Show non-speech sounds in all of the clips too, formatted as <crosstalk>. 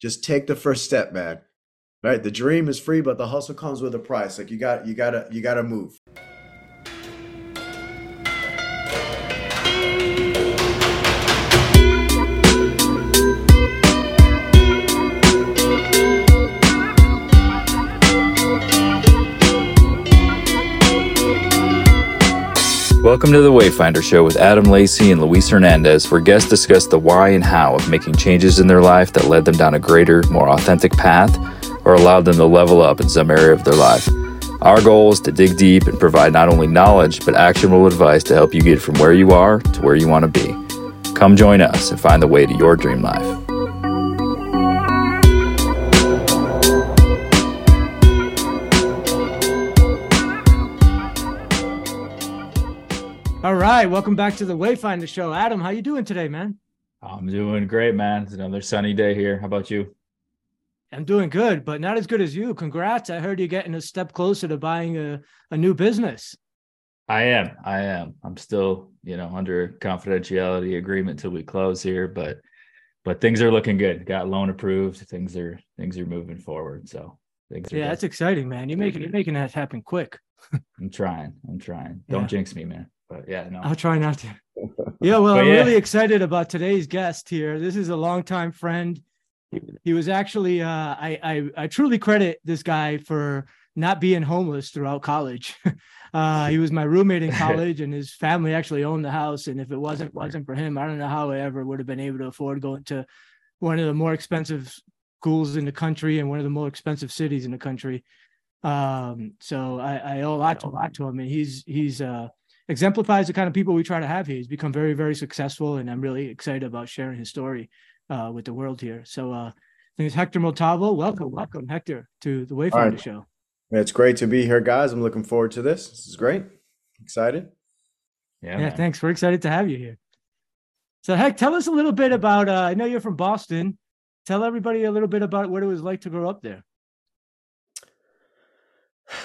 Just take the first step, man. Right? The dream is free, but the hustle comes with a price. Like you got you gotta you gotta move. Welcome to the Wayfinder Show with Adam Lacey and Luis Hernandez, where guests discuss the why and how of making changes in their life that led them down a greater, more authentic path or allowed them to level up in some area of their life. Our goal is to dig deep and provide not only knowledge, but actionable advice to help you get from where you are to where you want to be. Come join us and find the way to your dream life. All right, welcome back to the Wayfinder Show. Adam, how you doing today, man? I'm doing great, man. It's another sunny day here. How about you? I'm doing good, but not as good as you. Congrats. I heard you're getting a step closer to buying a, a new business. I am. I am. I'm still, you know, under confidentiality agreement till we close here, but but things are looking good. Got loan approved. Things are things are moving forward. So things Yeah, that's exciting, man. You're making you're making that happen quick. I'm trying. I'm trying. Don't Yeah. jinx me, man. But yeah, no. I'll try not to. <laughs> Yeah, well, I'm yeah. really excited about today's guest here. This is a longtime friend. He was actually, uh, I, I, I truly credit this guy for not being homeless throughout college. <laughs> uh, he was my roommate in <laughs> college, and his family actually owned the house. And if it wasn't wasn't for him, I don't know how I ever would have been able to afford going to one of the more expensive schools in the country and one of the more expensive cities in the country. Um, so I, I owe a lot to a lot to him, and he's he's uh exemplifies the kind of people we try to have here. He's become very, very successful, and I'm really excited about sharing his story uh, with the world here. So, uh, I think it's Hector Montalvo. Welcome, welcome, Hector, to the Wayfinder right. Show. It's great to be here, guys. I'm looking forward to this. This is great. Excited. yeah, Yeah, man. thanks. We're excited to have you here. So, Heck, tell us a little bit about. Uh, I know you're from Boston. Tell everybody a little bit about what it was like to grow up there.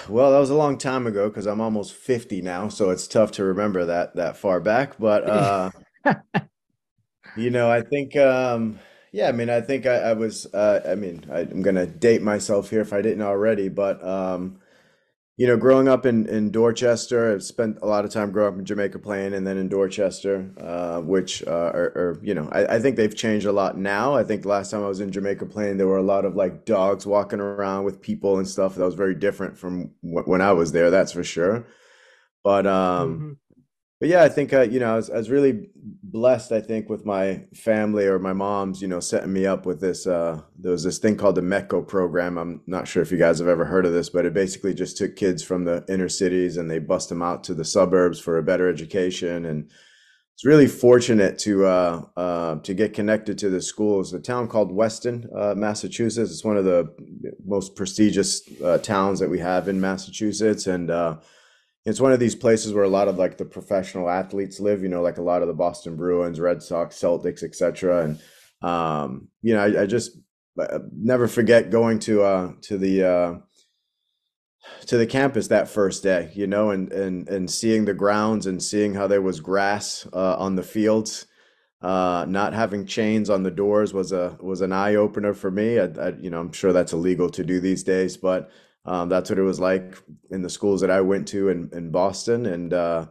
Well, that was a long time ago because I'm almost 50 now, so it's tough to remember that that far back. But <laughs> uh, you know, I think um, yeah, I mean, I think I, I was uh, I mean, I, I'm gonna date myself here if I didn't already, but um, you know, growing up in in Dorchester, I've spent a lot of time growing up in Jamaica Plain and then in Dorchester, uh, which uh, are, are you know, I, I think they've changed a lot now. I think last time I was in Jamaica Plain, there were a lot of like dogs walking around with people and stuff. That was very different from wh- when I was there, that's for sure. But um, Mhm. But yeah, I think uh, you know, I was, I was really blessed, I think, with my family or my mom's, you know, setting me up with this uh there was this thing called the METCO program. I'm not sure if you guys have ever heard of this, but it basically just took kids from the inner cities and they bust them out to the suburbs for a better education and it's really fortunate to uh, uh, to get connected to the schools. A town called Weston, uh, Massachusetts. It's one of the most prestigious uh, towns that we have in Massachusetts, and uh, it's one of these places where a lot of like the professional athletes live. You know, like a lot of the Boston Bruins, Red Sox, Celtics, etc. And um, you know, I, I just uh, never forget going to uh, to the uh, to the campus that first day, you know, and and and seeing the grounds and seeing how there was grass uh, on the fields, uh, not having chains on the doors was a was an eye opener for me. I, I, you know, I'm sure that's illegal to do these days, but um, that's what it was like in the schools that I went to in in Boston, and uh,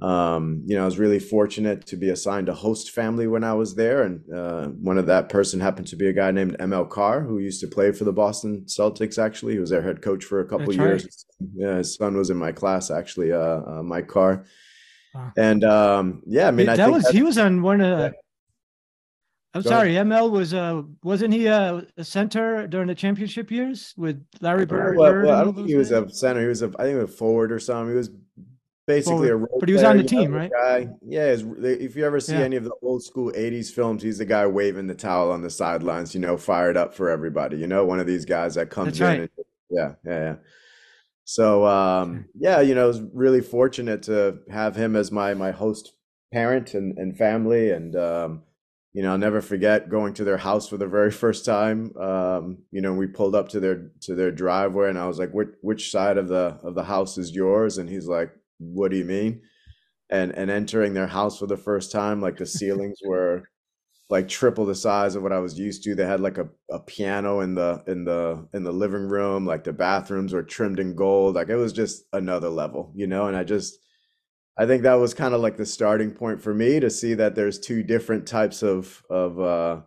um, you know, I was really fortunate to be assigned a host family when I was there, and uh, one of that person happened to be a guy named ML Carr, who used to play for the Boston Celtics. Actually, he was their head coach for a couple That's years. Yeah, his son was in my class actually, uh, uh, Mike Carr, Wow. and um, yeah, I mean, I that think was he was on one of. Yeah. I'm Go ahead. sorry, ML was uh wasn't he uh, a center during the championship years with Larry Bird? well, well, I don't think he was a center. He was a, I think, a forward or something. He was basically a role but he was on the team, right? Guy, yeah. Is, if you ever see Yeah. any of the old school '80s films, he's the guy waving the towel on the sidelines, you know, fired up for everybody. You know, one of these guys that comes That's in right. and yeah, yeah, yeah. So um, yeah, you know, I was really fortunate to have him as my my host parent and and family, and um, you know, I'll never forget going to their house for the very first time. Um, you know, we pulled up to their to their driveway, and I was like, "Which which side of the of the house is yours?" And he's like, "What do you mean?" And and entering their house for the first time, like the ceilings <laughs> were like triple the size of what I was used to. They had like a, a piano in the in the in the living room, like the bathrooms were trimmed in gold. Like it was just another level, you know, and I just I think that was kind of like the starting point for me to see that there's two different types of of uh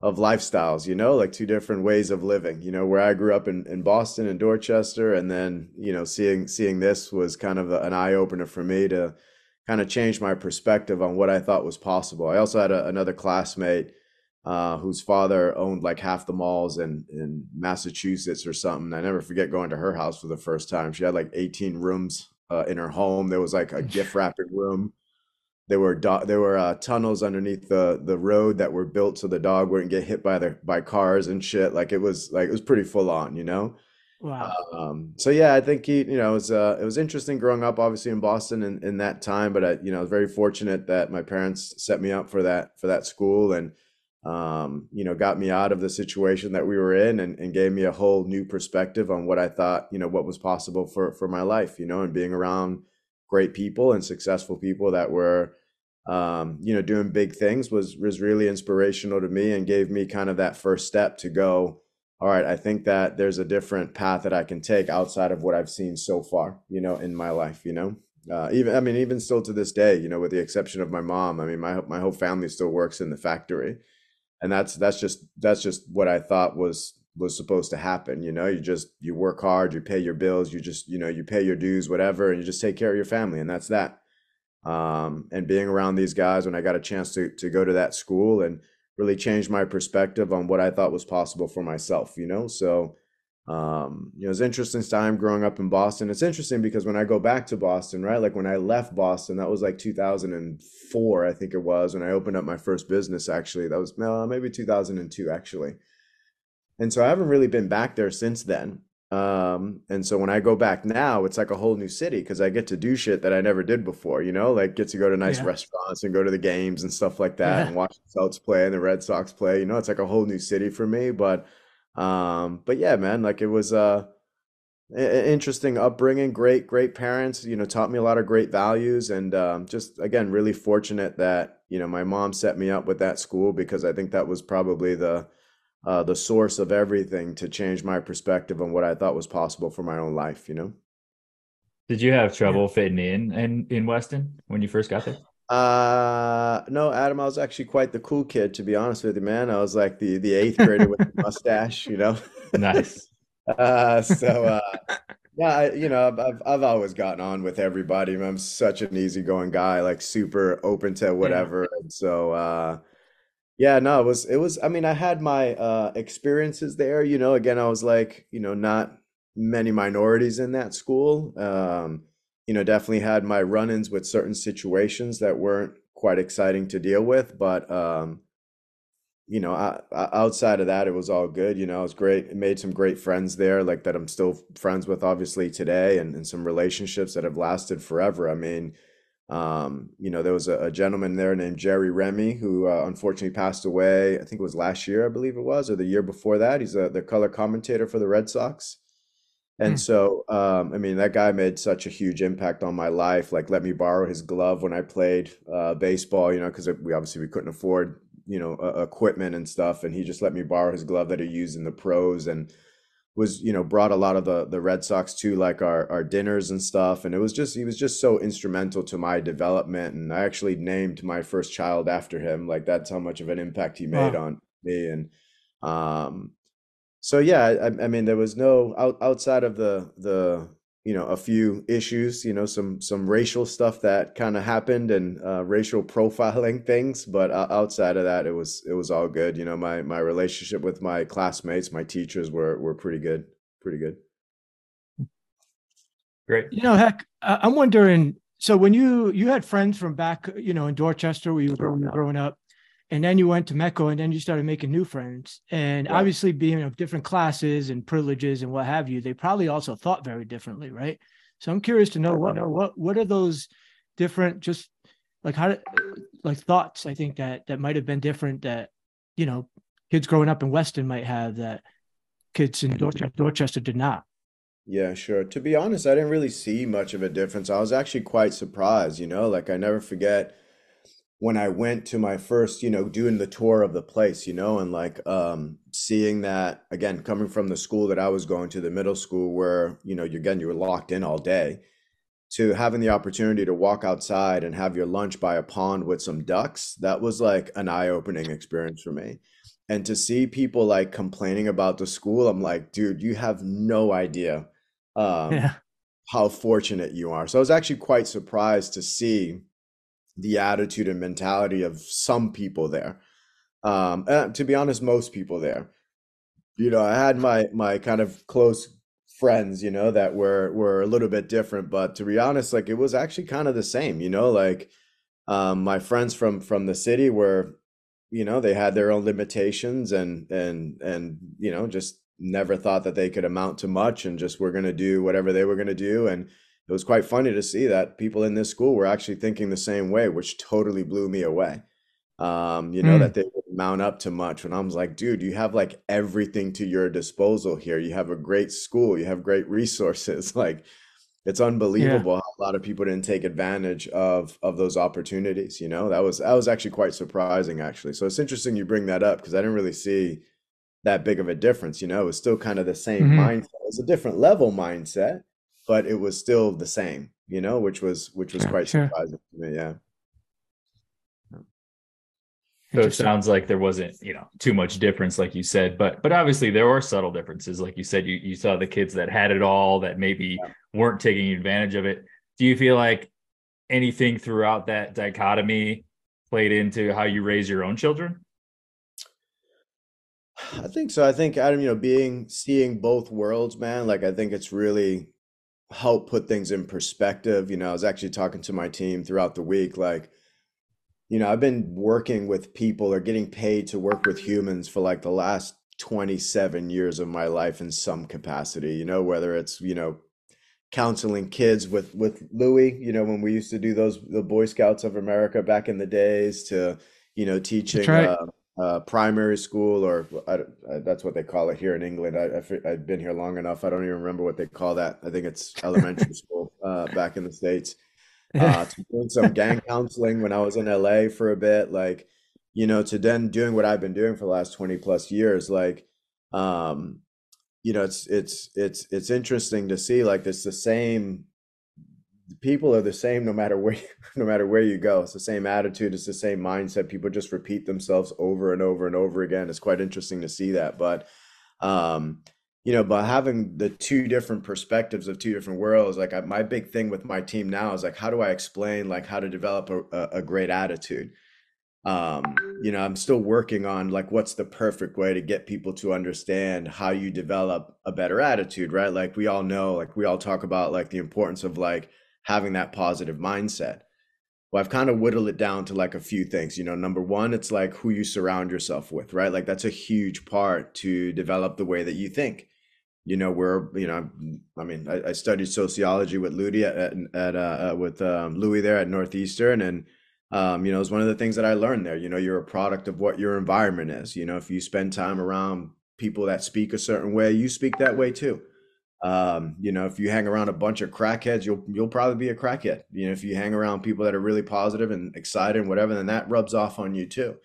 of lifestyles, you know, like two different ways of living, you know, where I grew up in, in Boston and Dorchester and then, you know, seeing seeing this was kind of an eye opener for me to kind of change my perspective on what I thought was possible. I also had a, another classmate uh, whose father owned like half the malls in in Massachusetts or something. I never forget going to her house for the first time. She had like 18 rooms uh, in her home. There was like a gift wrapping room there were do- there were uh, tunnels underneath the the road that were built so the dog wouldn't get hit by the by cars and shit. Like it was like it was pretty full on, you know. Wow. Um, so yeah, I think he, you know, it was uh, it was interesting growing up, obviously in Boston in, in that time. But I, you know, I was very fortunate that my parents set me up for that for that school and um, you know, got me out of the situation that we were in and, and gave me a whole new perspective on what I thought, you know, what was possible for for my life, you know, and being around great people and successful people that were um, you know doing big things was was really inspirational to me and gave me kind of that first step to go all right i think that there's a different path that i can take outside of what i've seen so far you know in my life you know? Uh, even i mean even still to this day you know with the exception of my mom i mean my my whole family still works in the factory and that's that's just that's just what i thought was was supposed to happen you know? You just you work hard you pay your bills you just you know you pay your dues whatever and you just take care of your family and that's that. Um, and being around these guys when i got a chance to to go to that school and really changed my perspective on what i thought was possible for myself you know? So um, you know it's interesting time growing up in boston it's interesting because when i go back to boston right like when i left boston that was like 2004 i think it was when i opened up my first business actually that was uh, maybe 2002 actually and so I haven't really been back there since then. Um, and so when I go back now, it's like a whole new city because I get to do shit that I never did before, you know, like get to go to nice Yeah. restaurants and go to the games and stuff like that Yeah. and watch the Celtics play and the Red Sox play. You know, it's like a whole new city for me. But um, but yeah, man, like it was uh i- interesting upbringing, great, great parents, you know, taught me a lot of great values and um, just again, really fortunate that, you know, my mom set me up with that school because I think that was probably the uh, the source of everything to change my perspective on what I thought was possible for my own life, you know? Did you have trouble fitting in in, in Weston when you first got there? Uh, no, Adam, I was actually quite the cool kid, to be honest with you, man. I was like the the eighth grader with the <laughs> mustache, you know? Nice. <laughs> Uh, so uh, yeah, I, you know, I've, I've always gotten on with everybody. I'm such an easygoing guy, like super open to Yeah. whatever. And so uh Yeah, no, it was it was I mean, I had my uh experiences there, you know, again, I was like, you know, not many minorities in that school. Um, you know, definitely had my run-ins with certain situations that weren't quite exciting to deal with, but um, you know, I, I, outside of that, it was all good. You know, it was great. Made some great friends there, like that I'm still friends with, obviously today, and, and some relationships that have lasted forever. I mean, um, you know, there was a, a gentleman there named Jerry Remy who uh, unfortunately passed away. I think it was last year, I believe it was, or the year before that. He's a, the color commentator for the Red Sox. Hmm. And so, um, I mean, that guy made such a huge impact on my life. Like, let me borrow his glove when I played uh, baseball, you know, because we obviously we couldn't afford, you know, uh, equipment and stuff. And he just let me borrow his glove that he used in the pros and was, you know, brought a lot of the the Red Sox to like our our dinners and stuff. And it was just he was just so instrumental to my development. And I actually named my first child after him. Like that's how much of an impact he made Wow. on me. And um, so yeah, I, I mean, there was no out, outside of the the you know a few issues, you know, some some racial stuff that kind of happened and uh, racial <laughs> profiling things, but uh, outside of that, it was it was all good. You know, my my relationship with my classmates, my teachers were were pretty good, pretty good. Great. You know, Heck, I- I'm wondering. So when you you had friends from back, you know, in Dorchester, where you were growing, growing up, and then you went to METCO, and then you started making new friends. And Yeah. obviously, being of different classes and privileges and what have you, they probably also thought very differently, right? So I'm curious to know what what what are those different, just like how, like thoughts. I think that that might have been different that you know kids growing up in Weston might have that kids in Dorchester, Dorchester did not. Yeah, sure. To be honest, I didn't really see much of a difference. I was actually quite surprised, you know, like I never forget. When I went to my first, you know, doing the tour of the place, you know, and like um seeing that again, coming from the school that I was going to, the middle school where, you know, you're again, you were locked in all day, to having the opportunity to walk outside and have your lunch by a pond with some ducks, that was like an eye-opening experience for me. And to see people like complaining about the school, I'm like, dude, you have no idea um Yeah. how fortunate you are. So I was actually quite surprised to see the attitude and mentality of some people there. Um, uh, to be honest, most people there. You know, I had my my kind of close friends, you know, that were were a little bit different, but to be honest, like it was actually kind of the same, you know, like um, my friends from from the city were, you know, they had their own limitations and and and you know, just never thought that they could amount to much and just were going to do whatever they were going to do and it was quite funny to see that people in this school were actually thinking the same way, which totally blew me away. Um, you know, Mm, that they wouldn't mount up to much. And I was like, dude, you have like everything to your disposal here. You have a great school, you have great <laughs> resources. <laughs> Like, it's yeah. unbelievable how a lot of people didn't take advantage of of those opportunities, you know? That was that was actually quite surprising, actually. So it's interesting you bring that up because I didn't really see that big of a difference, you know? It was still kind of the same hmm mindset. It was a different level mindset, but it was still the same, you know, which was which was Sure. quite Sure. surprising to me, yeah. So it sounds like there wasn't, you know, too much difference, like you said, but but obviously there are subtle differences. Like you said, you you saw the kids that had it all that maybe weren't taking advantage of it. Do you feel like anything throughout that dichotomy played into how you raise your own children? I think so. I think Adam, you know, being seeing both worlds, man, like I think it's really helped put things in perspective. You know, I was actually talking to my team throughout the week, like, you know, I've been working with people or getting paid to work with humans for like the last 27 years of my life in some capacity, you know, whether it's, you know, counseling kids with with Luis, you know, when we used to do those the Boy Scouts of America back in the days to, you know, teaching right. uh, uh, primary school or I, I, that's what they call it here in England. I, I, I've been here long enough. I don't even remember what they call that. I think it's <laughs> elementary school uh, back in the States. <laughs> Uh, to doing some gang counseling when I was in LA for a bit, like, you know, to then doing what I've been doing for the last 20 plus years, like, um, you know, it's it's it's it's interesting to see like it's the same people are the same no matter where <laughs> no matter where you go. It's the same attitude, it's the same mindset. People just repeat themselves over and over and over again. It's quite interesting to see that. But um, you know, by having the two different perspectives of two different worlds, like I, my big thing with my team now is like, how do I explain like how to develop a, a, great attitude? um you know i'm still working on like what's the perfect way to get people to understand how you develop a better attitude right like we all know like we all talk about like the importance of like having that positive mindset. Well i've kind of whittled it down to like a few things you know number one it's like who you surround yourself with right? Like that's a huge part to develop the way that you think. You know we're you know i mean i, I studied sociology with Luis at, at, uh, uh, with um, Luis there at northeastern and um, you know it's one of the things that i learned there. You know you're a product of what your environment is. You know if you spend time around people that speak a certain way you speak that way too um, you know if you hang around a bunch of crackheads you'll you'll probably be a crackhead. You know if you hang around people that are really positive and excited and whatever then that rubs off on you too.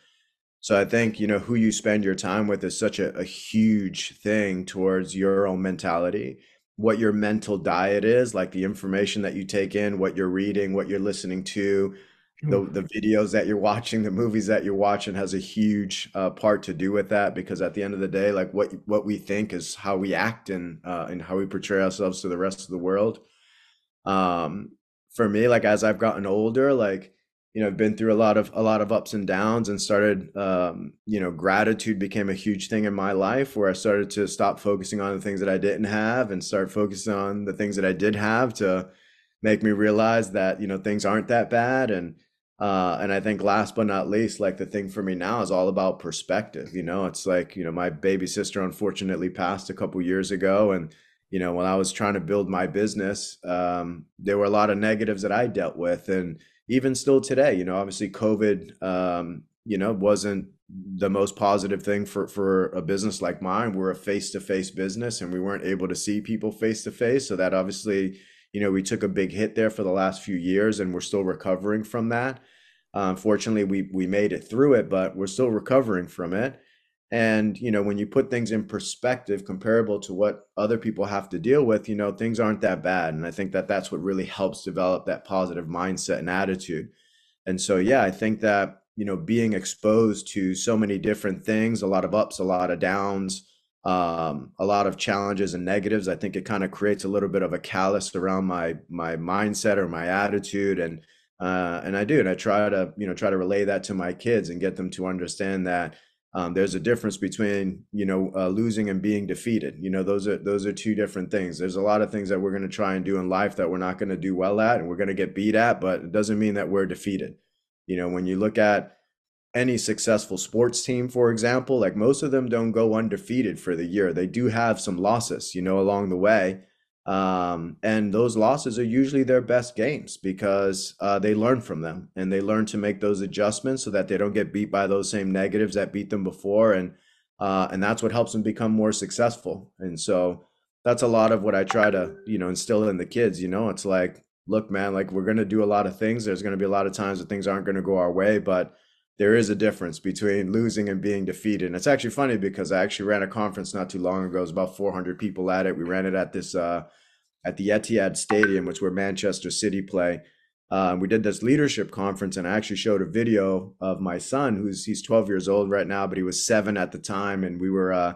So I think, you know, who you spend your time with is such a, a huge thing towards your own mentality, what your mental diet is, like the information that you take in, what you're reading, what you're listening to, the the videos that you're watching, the movies that you're watching has a huge uh, part to do with that because at the end of the day, like what what we think is how we act and uh, and how we portray ourselves to the rest of the world. Um, for me, like as I've gotten older, like, you know, I've been through a lot of a lot of ups and downs and started um, you know, gratitude became a huge thing in my life where I started to stop focusing on the things that I didn't have and start focusing on the things that I did have to make me realize that, you know, things aren't that bad and uh and I think last but not least, like the thing for me now is all about perspective, you know, it's like, you know, my baby sister unfortunately passed a couple years ago and you know, when I was trying to build my business, um, there were a lot of negatives that I dealt with. And even still today, you know, obviously COVID, um, you know, wasn't the most positive thing for for a business like mine. We're a face-to-face business and we weren't able to see people face to face. So that obviously, you know, we took a big hit there for the last few years and we're still recovering from that. Uh, unfortunately, we we made it through it, but we're still recovering from it. And you know, when you put things in perspective, comparable to what other people have to deal with, you know, things aren't that bad. And I think that that's what really helps develop that positive mindset and attitude. And so, yeah, I think that you know, being exposed to so many different things, a lot of ups, a lot of downs, um, a lot of challenges and negatives. I think it kind of creates a little bit of a callus around my my mindset or my attitude, and uh, and I do, and I try to you know try to relay that to my kids and get them to understand that um, there's a difference between you know uh, losing and being defeated. You know those are those are two different things. There's a lot of things that we're going to try and do in life that we're not going to do well at, and we're going to get beat at, but it doesn't mean that we're defeated. You know when you look at any successful sports team, for example, like most of them don't go undefeated for the year. They do have some losses, you know, along the way. Um, and those losses are usually their best games because uh, they learn from them and they learn to make those adjustments so that they don't get beat by those same negatives that beat them before. And uh, and that's what helps them become more successful. And so that's a lot of what I try to, you know, instill in the kids. You know, it's like, look, man, like we're gonna do a lot of things. There's gonna be a lot of times that things aren't gonna go our way, but there is a difference between losing and being defeated. And it's actually funny because I actually ran a conference not too long ago. It was about 400 people at it. We ran it at this uh, at the Etihad Stadium, which where Manchester City play. Uh, we did this leadership conference, and I actually showed a video of my son, who's he's 12 years old right now, but he was seven at the time, and we were uh,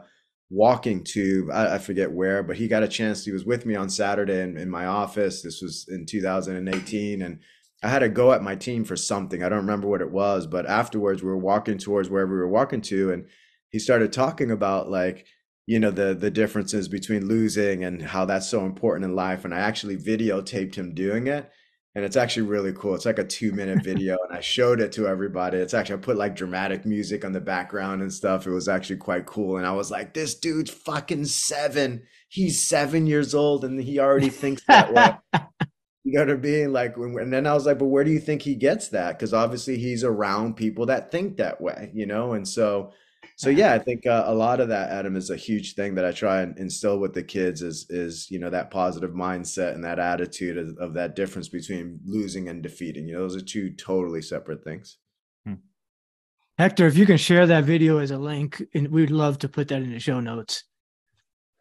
walking to I, I, forget where, but he got a chance. He was with me on Saturday in, in my office. This was in 2018, and I had to go at my team for something. I don't remember what it was, but afterwards we were walking towards wherever we were walking to, and he started talking about like you know the the differences between losing and how that's so important in life. And I actually videotaped him doing it, and it's actually really cool. It's like a two minute <laughs> video, and I showed it to everybody. It's actually I put like dramatic music on the background and stuff. It was actually quite cool, and I was like, this dude's fucking seven. He's seven years old, and he already thinks that way. <laughs> you know what I mean? Like, and then I was like, but where do you think he gets that? Because obviously he's around people that think that way, you know? And so, so yeah, I think uh, a lot of that, Adam, is a huge thing that I try and instill with the kids is, is, you know, that positive mindset and that attitude of, of that difference between losing and defeating. You know, those are two totally separate things. Hmm. Hector, if you can share that video as a link, and we'd love to put that in the show notes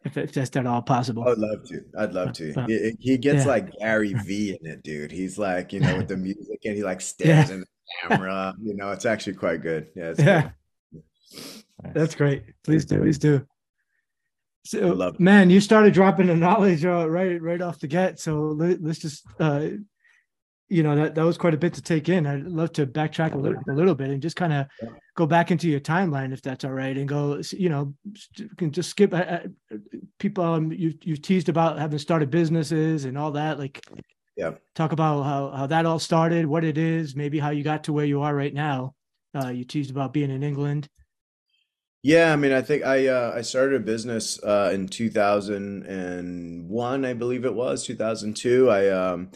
if, if that's at all possible. I'd love to. I'd love to. But, he, he, gets yeah. like Gary V in it, dude. He's like, you know, with the <laughs> music and he like stares yeah. in the camera. You know, it's actually quite good. Yeah. yeah. Good. That's great. Please do. Please do. So, man, you started dropping the knowledge uh, right right off the get. So let, us just uh, you know that that was quite a bit to take in. I'd love to backtrack a little, a little bit and just kind of go back into your timeline if that's all right, and go you know can just skip. Uh, people, um, you you teased about having started businesses and all that. Like, yeah, talk about how how that all started, what it is, maybe how you got to where you are right now. Uh, you teased about being in England. Yeah, I mean, I think I uh, I started a business uh, in 2001, I believe it was 2002. I um,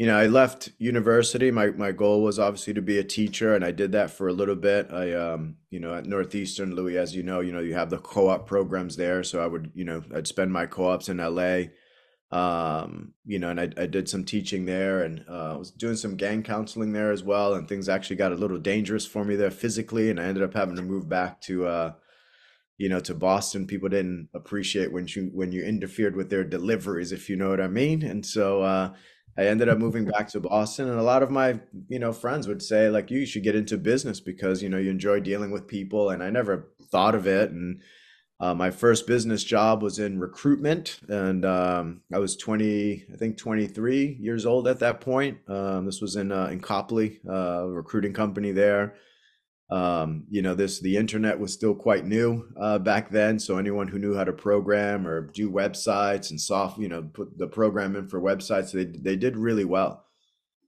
you know, I left university. My my goal was obviously to be a teacher, and I did that for a little bit. I, um, you know, at Northeastern, Luis, as you know, you know, you have the co-op programs there. So I would, you know, I'd spend my co-ops in LA. Um, you know, and I, I did some teaching there, and uh, I was doing some gang counseling there as well. And things actually got a little dangerous for me there physically, and I ended up having to move back to, uh, you know, to Boston. People didn't appreciate when you when you interfered with their deliveries, if you know what I mean. And so. Uh, I ended up moving back to Boston, and a lot of my you know friends would say like you should get into business because you know you enjoy dealing with people, and I never thought of it. And uh, my first business job was in recruitment, and um, I was twenty, I think twenty three years old at that point. Um, this was in uh, in Copley, uh, recruiting company there. Um, you know, this the internet was still quite new uh, back then, so anyone who knew how to program or do websites and soft, you know, put the program in for websites, they they did really well.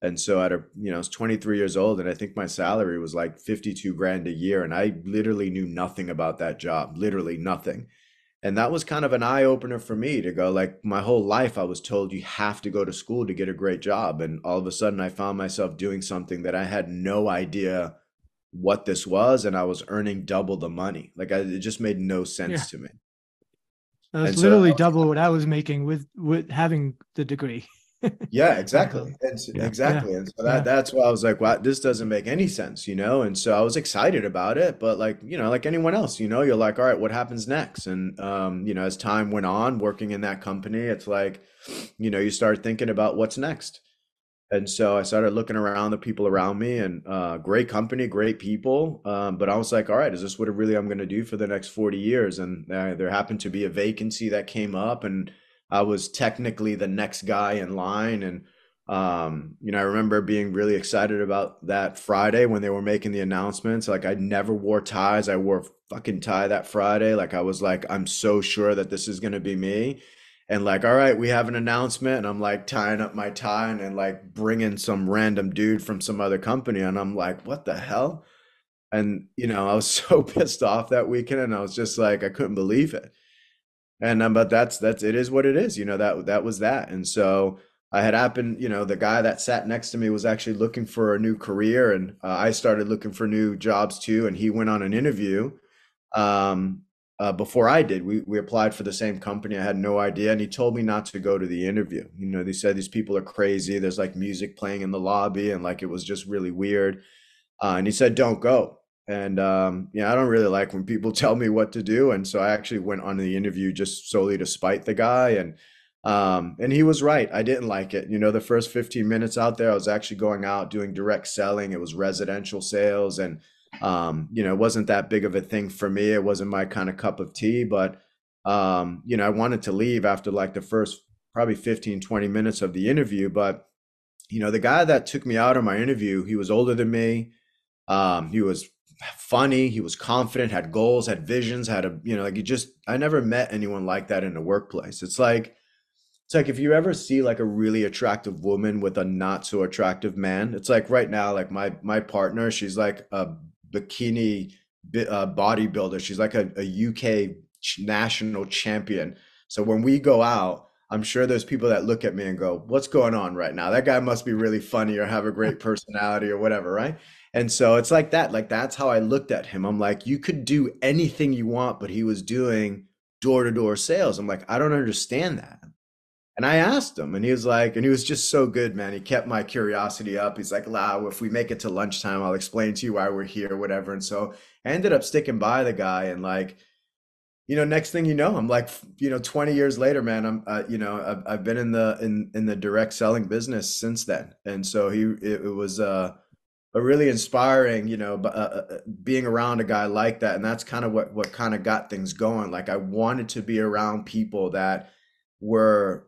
And so at a, you know, I was 23 years old, and I think my salary was like 52 grand a year, and I literally knew nothing about that job, literally nothing. And that was kind of an eye opener for me to go like my whole life I was told you have to go to school to get a great job, and all of a sudden I found myself doing something that I had no idea what this was and I was earning double the money. Like I, it just made no sense yeah. to me. That's literally so, double what I was making with with having the degree. <laughs> Yeah, exactly. And s- yeah, yeah, exactly. And so that yeah. that's why I was like, wow, this doesn't make any sense, you know? And so I was excited about it, but like, you know, like anyone else, you know, you're like, all right, what happens next? And um, you know, as time went on working in that company, it's like, you know, you start thinking about what's next. And so I started looking around the people around me and uh, great company, great people. Um, but I was like, all right, is this what really I'm going to do for the next 40 years? And uh, there happened to be a vacancy that came up, and I was technically the next guy in line. And, um, you know, I remember being really excited about that Friday when they were making the announcements. Like, I never wore ties. I wore fucking tie that Friday. Like, I was like, I'm so sure that this is going to be me and like, all right, we have an announcement. And I'm like tying up my tie and then like bringing some random dude from some other company. And I'm like, what the hell? And, you know, I was <laughs> so pissed off that weekend and I was just like, I couldn't believe it. And um, but that's that's it is what it is, you know, that that was that. And so I had happened, you know, the guy that sat next to me was actually looking for a new career and uh, I started looking for new jobs too. And he went on an interview um, uh, before I did. We we applied for the same company. I had no idea, and he told me not to go to the interview. You know, they said these people are crazy. There's like music playing in the lobby, and like it was just really weird. Uh, and he said, "Don't go." And um, yeah, I don't really like when people <laughs> tell me what to do, and so I actually went on the interview just solely to spite the guy. And um, and he was right. I didn't like it. You know, the first 15 minutes out there, I was actually going out doing direct selling. It was residential sales, and um, you know, it wasn't that big of a thing for me. It wasn't my kind of cup of tea, but um, you know, I wanted to leave after like the first probably 15, 20 minutes of the interview. But, you know, the guy that took me out on my interview, he was older than me. Um, he was funny, he was confident, had goals, had visions, had a, you know, like he just, I never met anyone like that in the workplace. It's like, it's like if you ever see like a really attractive woman with a not so attractive man, it's like right now, like my my partner, she's like a bikini uh, bodybuilder. She's like a, a UK national champion. So when we go out, I'm sure there's people that look at me and go, "What's going on right now? That guy must be really funny or have a great <laughs> personality or whatever, right?" And so it's like that. Like that's how I looked at him. I'm like, you could do anything you want, but he was doing door to door sales. I'm like, I don't understand that. And I asked him, and he was like, and he was just so good, man. He kept my curiosity up. He's like, "Lau, if we make it to lunchtime, I'll explain to you why we're here, whatever." And so I ended up sticking by the guy, and like, you know, next thing you know, I'm like, you know, 20 years later, man, I'm, uh, you know, I've, I've been in the in in the direct selling business since then. And so he, it, it was uh, a really inspiring, you know, uh, uh, uh, being around a guy like that, and that's kind of what what kind of got things going. Like I wanted to be around people that were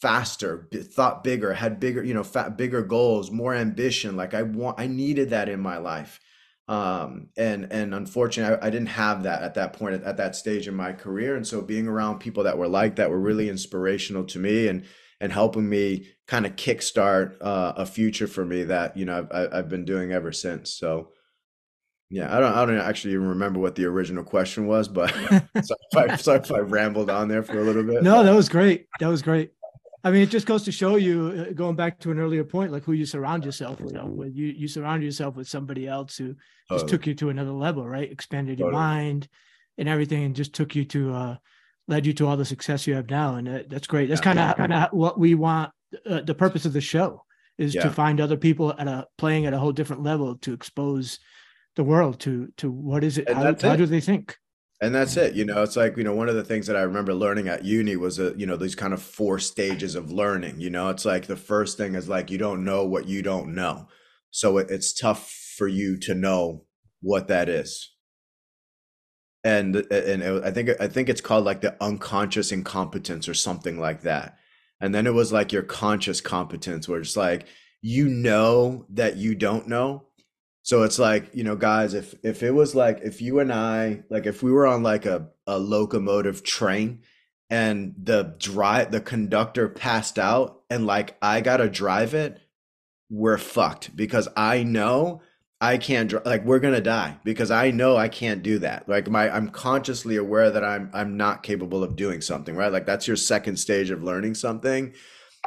faster, thought bigger, had bigger, you know, fat, bigger goals, more ambition. Like I want, I needed that in my life. Um, and and unfortunately, I, I didn't have that at that point at, at that stage in my career. And so being around people that were like that were really inspirational to me and and helping me kind of kickstart uh, a future for me that, you know, I've, I've been doing ever since. So yeah, I don't I don't actually even remember what the original question was, but <laughs> <laughs> sorry if I, sorry if I rambled on there for a little bit, No, that was great. That was great. I mean, it just goes to show you, uh, going back to an earlier point, like who you surround yourself with. You, you surround yourself with somebody else who just totally, took you to another level, right? Expanded your totally. mind and everything, and just took you to, uh, led you to all the success you have now. And that, that's great. That's kind of kind of what we want. Uh, the purpose of the show is to find other people at a playing at a whole different level to expose the world to to what is it? How how it. do they think? And that's it. You know, it's like, you know, one of the things that I remember learning at uni was, a, you know, these kind of four stages of learning. You know, it's like the first thing is like you don't know what you don't know. So it, it's tough for you to know what that is. And and it, I think I think it's called like the unconscious incompetence or something like that. And then it was like your conscious competence, where it's like you know that you don't know, So it's like, you know, guys, if if it was like if you and I, like if we were on like a, a locomotive train and the drive the conductor passed out and like I gotta drive it, we're fucked because I know I can't dri- like we're gonna die because I know I can't do that. Like my I'm consciously aware that I'm I'm not capable of doing something, right? Like that's your second stage of learning something.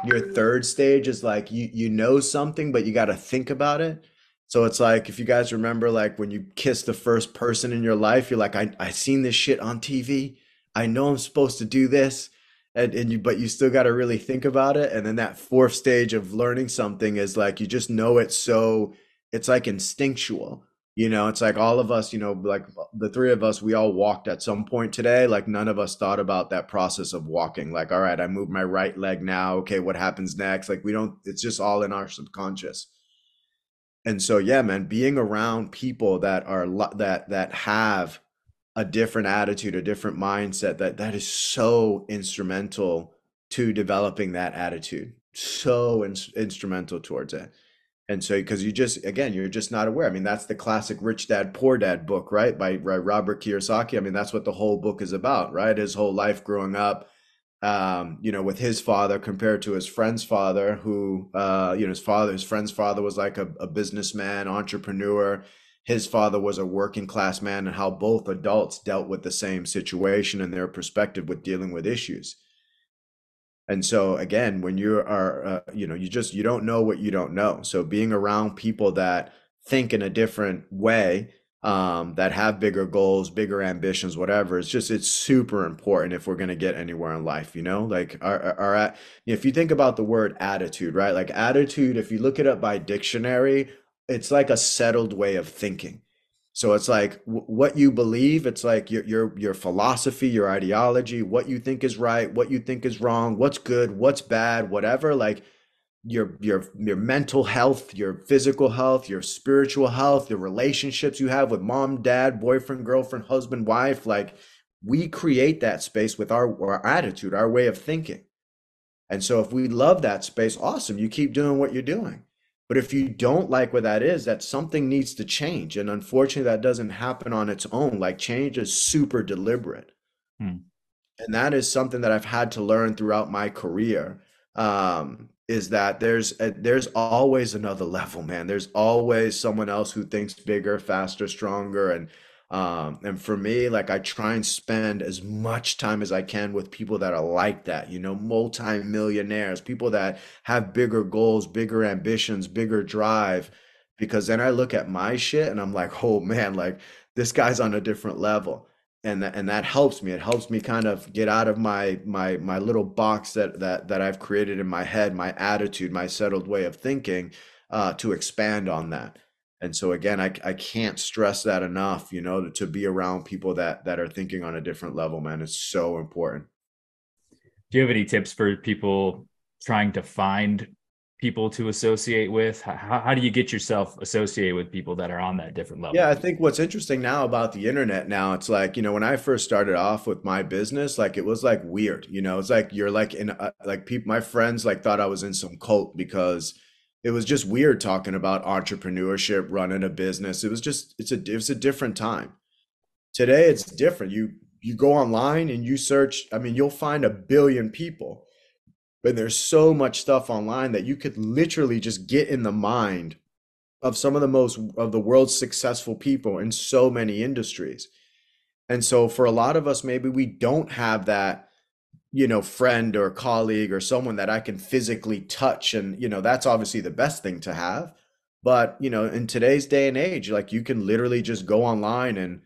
Your third stage is like you you know something, but you got to think about it. So it's like if you guys remember, like when you kiss the first person in your life, you're like, I I seen this shit on TV. I know I'm supposed to do this, and, and you but you still got to really think about it. And then that fourth stage of learning something is like you just know it so it's like instinctual you know? It's like all of us you know like the three of us we all walked at some point today. Like none of us thought about that process of walking. Like all right i move my right leg now. Okay what happens next? Like we don't it's just all in our subconscious and so yeah man being around people that are that that have a different attitude, a different mindset that that is so instrumental to developing that attitude. So in, instrumental towards it. And so, because you just, again, you're just not aware. I mean, that's the classic Rich Dad, Poor Dad book, right? By, by Robert Kiyosaki. I mean, that's what the whole book is about, right? His whole life growing up, um, you know, with his father compared to his friend's father, who, uh, you know, his father, his friend's father was like a, a businessman, entrepreneur. His father was a working class man and how both adults dealt with the same situation and their perspective with dealing with issues. And so again when you are uh, you know you just you don't know what you don't know. So being around people that think in a different way um, that have bigger goals, bigger ambitions, whatever. It's just it's super important if we're to get anywhere in life. You know, like our, our if you think about the word attitude, right? Like attitude, if you look it up by dictionary, it's like a settled way of thinking. So it's like w- what you believe. It's like your your your philosophy, your ideology, what you think is right, what you think is wrong, what's good, what's bad, whatever. Like your your your mental health, your physical health, your spiritual health, the relationships you have with mom, dad, boyfriend, girlfriend, husband, wife. Like we create that space with our, our attitude, our way of thinking. And so if we love that space, awesome. You keep doing what you're doing. But if you don't like what that is, that something needs to change. And unfortunately, that doesn't happen on its own. Like change is super deliberate. Hmm. And that is something that I've had to learn throughout my career. Um, is that there's a, there's always another level, man. There's always someone else who thinks bigger, faster, stronger, and um, and for me, like I try and spend as much time as I can with people that are like that, you know, multi-millionaires, people that have bigger goals, bigger ambitions, bigger drive. Because then I look at my shit and I'm like, oh man, like this guy's on a different level. And that, and that helps me. It helps me kind of get out of my my my little box that that that I've created in my head, my attitude, my settled way of thinking, uh, to expand on that. And so again I, I can't stress that enough you know to, to be around people that that are thinking on a different level man. It's so important. Do you have any tips for people trying to find people to associate with how, how do you get yourself associated with people that are on that different level yeah i think what's interesting now about the internet now it's like you know when i first started off with my business like it was like weird you know it's like you're like in a, like people my friends like thought i was in some cult because it was just weird talking about entrepreneurship, running a business. It was just it's a it's a different time. Today it's different. You you go online and you search, I mean, you'll find a billion people. But there's so much stuff online that you could literally just get in the mind of some of the most of the world's successful people in so many industries. And so for a lot of us maybe we don't have that you know friend or colleague or someone that I can physically touch. And you know that's obviously the best thing to have. But you know in today's day and age like you can literally just go online and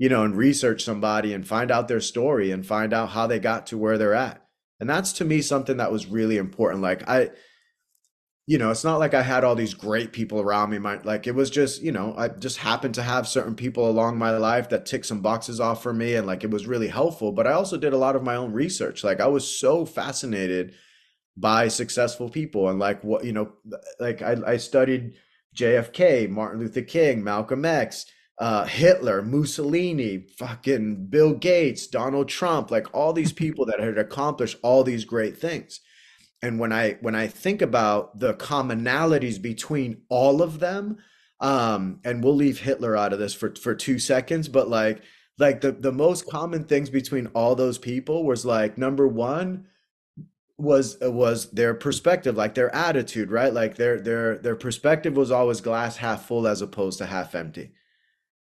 you know and research somebody and find out their story and find out how they got to where they're at and that's to me something that was really important like I you know, it's not like I had all these great people around me. My like it was just, you know, I just happened to have certain people along my life that ticked some boxes off for me and like it was really helpful. But I also did a lot of my own research. Like I was so fascinated by successful people and like what, you know, like I, I studied JFK, Martin Luther King, Malcolm X, uh, Hitler, Mussolini, fucking Bill Gates, Donald Trump, like all these <laughs> people that had accomplished all these great things. And when i when i think about the commonalities between all of them um and we'll leave hitler out of this for for two seconds but like like the the most common things between all those people was like number one was was their perspective like their attitude right? Like their their their perspective was always glass half full as opposed to half empty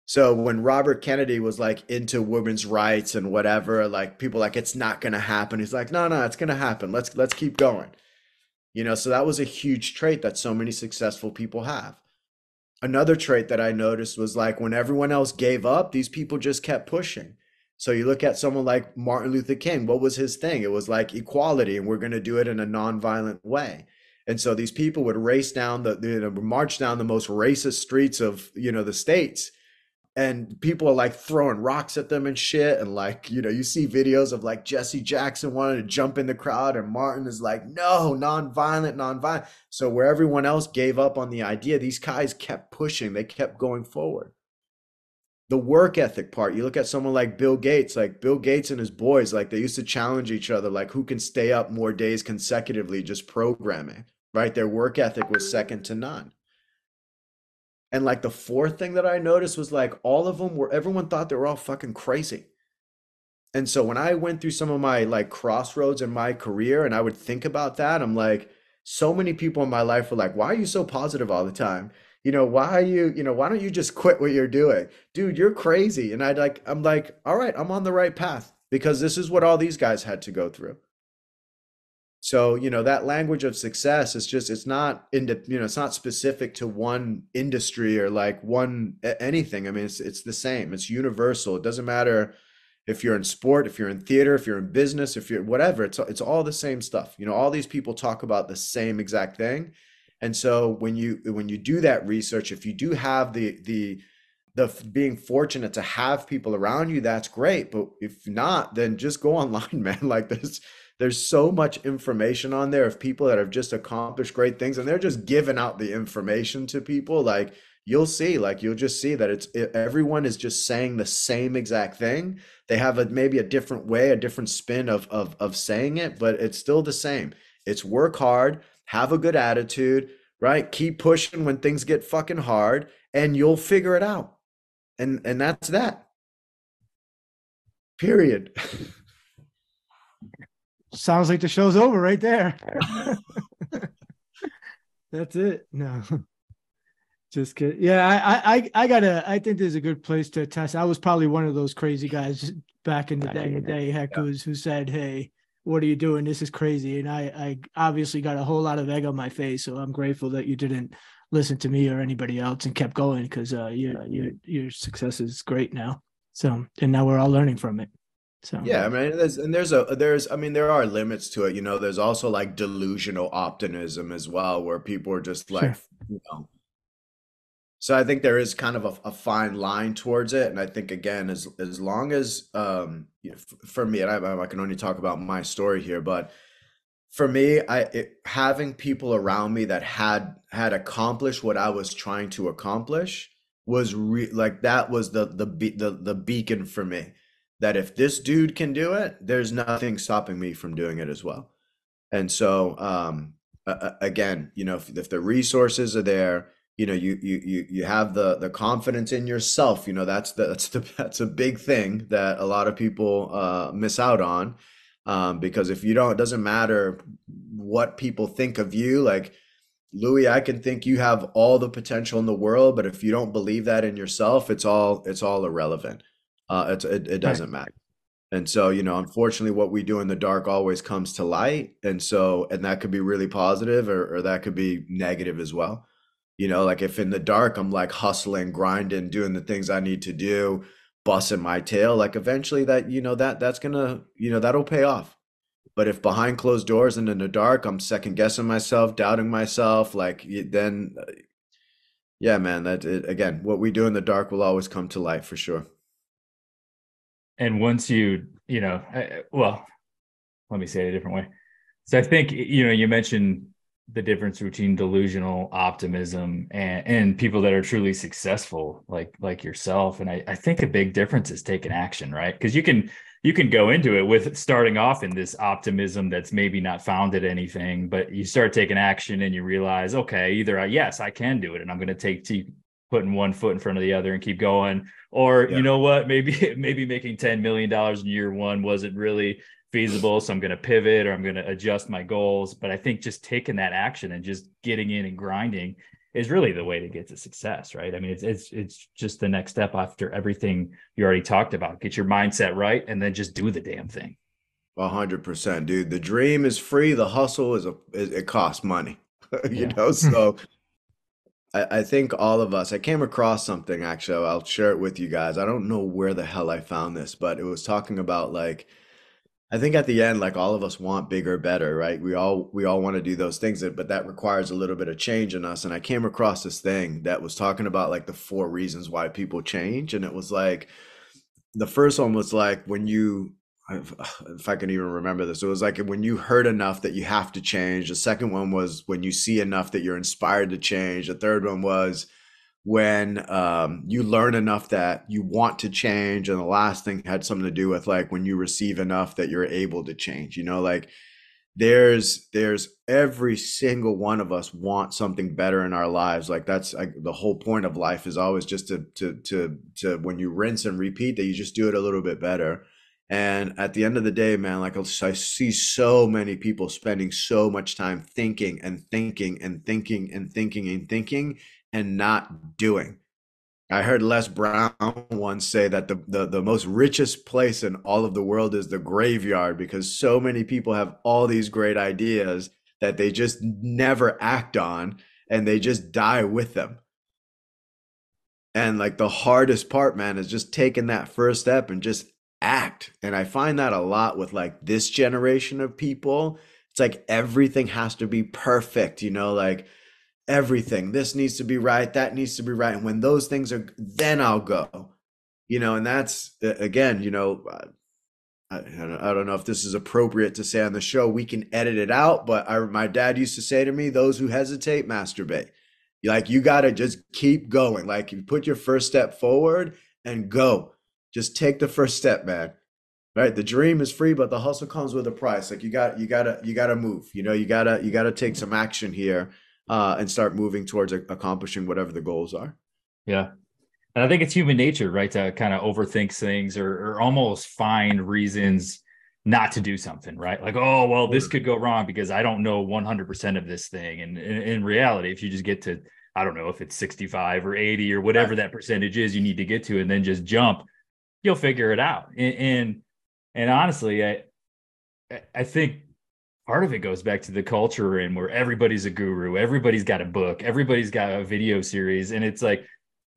so when Robert Kennedy was like into women's rights and whatever, like people like it's not going to happen. He's like, "No, no, it's going to happen. Let's let's keep going." You know, so that was a huge trait that so many successful people have. Another trait that I noticed was like when everyone else gave up, these people just kept pushing. So you look at someone like Martin Luther King, what was his thing? It was like equality, and we're going to do it in a nonviolent way. And so these people would race down the, know, march down the most racist streets of, you know, the states. And people are like throwing rocks at them and shit. And like, you know, you see videos of like Jesse Jackson wanting to jump in the crowd, and Martin is like, no, nonviolent, nonviolent. So where everyone else gave up on the idea, these guys kept pushing, they kept going forward the work ethic part. You look at someone like Bill Gates, like Bill Gates and his boys, like they used to challenge each other, like who can stay up more days consecutively just programming right? Their work ethic was second to none. And like the fourth thing that I noticed was like all of them were, everyone thought they were all fucking crazy. And so when I went through some of my like crossroads in my career and I would think about that, I'm like, so many people in my life were like, why are you so positive all the time? You know, why are you, you know, why don't you just quit what you're doing? Dude, you're crazy. And I'd like, I'm like, all right, I'm on the right path because this is what all these guys had to go through. So, you know, that language of success is just, it's not in the, you know, it's not specific to one industry or like one anything. I mean, it's, it's the same, it's universal. It doesn't matter if you're in sport, if you're in theater, if you're in business, if you're whatever, it's, it's all the same stuff. You know, all these people talk about the same exact thing. And so when you, when you do that research, if you do have the, the, the being fortunate to have people around you, that's great. But if not, then just go <laughs> online, man. Like this, there's so much information on there of people that have just accomplished great things and they're just giving out the information to people. Like you'll see like you'll just see that it's it, everyone is just saying the same exact thing. They have a maybe a different way a different spin of of of saying it but it's still the same. It's work hard have a good attitude right? Keep pushing when things get fucking hard and you'll figure it out. And and that's that. Period <laughs> Sounds like the show's over right there. <laughs> <laughs> That's it. No. Just kidding. Yeah, I, I, I gotta. I think there's a good place to test. I was probably one of those crazy guys back in the day. Day Heck, yeah. who's who said, "Hey, what are you doing? This is crazy." And I, I obviously got a whole lot of egg on my face. So I'm grateful that you didn't listen to me or anybody else and kept going because uh, your your your success is great now. So and now we're all learning from it. So yeah, I mean, there's and there's a there's I mean there are limits to it. You know, there's also like delusional optimism as well, where people are just like, sure. you know. So I think there is kind of a, a, fine line towards it, and I think again, as as long as um you know, for me, and I, I can only talk about my story here, but for me, I it, having people around me that had had accomplished what I was trying to accomplish was re- like that was the the be- the the beacon for me that if this dude can do it, there's nothing stopping me from doing it as well. And so, um, uh, again, you know, if, if the resources are there, you know, you you you you have the the confidence in yourself. You know, that's the, <laughs> that's the that's a big thing that a lot of people uh, miss out on. Um, because if you don't, it doesn't matter what people think of you. Like Luis, I can think you have all the potential in the world, but if you don't believe that in yourself, it's all it's all irrelevant uh, it, it, it doesn't matter. And so, you know, unfortunately, what we do in the dark always comes to light. And so, and that could be really positive or, or that could be negative as well. You know, like if in the dark, I'm like hustling, grinding, doing the things I need to do, busting my tail, like eventually that, you know, that that's gonna, you know, that'll pay off. But if behind closed doors and in the dark, I'm second guessing myself, doubting myself, like then, uh, yeah, man, that it, again, what we do in the dark will always come to light for sure and once you you know well let me say it a different way. So i think you know you mentioned the difference between delusional optimism and, and people that are truly successful like like yourself. And I, I think a big difference is taking action right? Because you can you can go into it with starting off in this optimism that's maybe not founded anything but you start taking action and you realize okay either I, yes i can do it and i'm going to take to putting one foot in front of the other and keep going or yeah. you know what maybe <laughs> maybe making 10 million dollars in year one wasn't really feasible so i'm going to pivot or i'm going to adjust my goals but i think just taking that action and just getting in and grinding is really the way to get to success right i mean it's it's it's just the next step after everything you already talked about get your mindset right and then just do the damn thing A hundred percent, dude. The dream is free. The hustle is a it costs money. <laughs> you yeah. know, so I, I think all of us, I came across something actually. I'll share it with you guys. I don't know where the hell I found this, but it was talking about like I think at the end, like all of us want bigger, better, right? We all we all want to do those things, but that requires a little bit of change in us. And I came across this thing that was talking about like the four reasons why people change, and it was like the first one was like when you <sighs> if I can even remember this, it was like when you heard enough that you have to change. The second one was when you see enough that you're inspired to change. The third one was when um, you learn enough that you want to change. And the last thing had something to do with like when you receive enough that you're able to change. You know, like there's there's every single one of us want something better in our lives like that's like the whole point of life is always just to to to to when you rinse and repeat that you just do it a little bit better and at the end of the day, man, like I see so many people spending so much time thinking and thinking and thinking and thinking and thinking and not doing. I heard Les Brown once say that the, the, the most richest place in all of the world is the graveyard because so many people have all these great ideas that they just never act on and they just die with them. And like the hardest part, man, is just taking that first step and just act. And I find that a lot with like this generation of people. It's like everything has to be perfect, you know, like everything. This needs to be right, that needs to be right. And when those things are, then I'll go, you know, and that's again, you know, uh, I, I don't know if this is appropriate to say on the show. We can edit it out, but I, my dad used to say to me, "Those who hesitate masturbate." Like you got to just keep going. Like you put your first step forward and go. Just take the first step, man. Right? The dream is free, but the hustle comes with a price. Like you got you gotta you gotta move. You know, you gotta you gotta take some action here uh, and start moving towards accomplishing whatever the goals are. Yeah. And I think it's human nature, right, to kind of overthink things or, or almost find reasons not to do something, right? Like, oh, well, this could go wrong because I don't know 100% of this thing. And in, in reality, if you just get to, I don't know if it's 65 or 80 or whatever right. that percentage is you need to get to, and then just jump, you'll figure it out. And and, and honestly, I I think part of it goes back to the culture and where everybody's a guru, everybody's got a book, everybody's got a video series, and it's like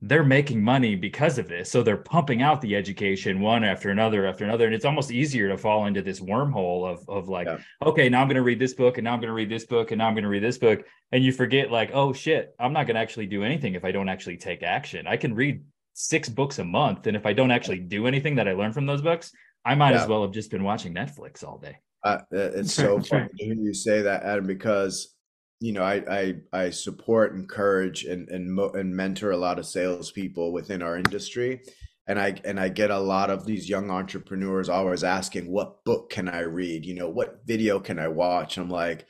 they're making money because of this. So they're pumping out the education one after another after another. And it's almost easier to fall into this wormhole of, of like, yeah. okay, now I'm going to read this book and now I'm going to read this book and now I'm going to read this book. And you forget, like, oh shit, I'm not going to actually do anything if I don't actually take action. I can read six books a month. And if I don't actually do anything that I learn from those books, I might yeah. as well have just been watching Netflix all day. Uh, it's so funny to hear you say that, Adam, because you know I I, I support, encourage, and and mo- and mentor a lot of salespeople within our industry, and I and I get a lot of these young entrepreneurs always asking, "What book can I read? You know, what video can I watch?" I'm like,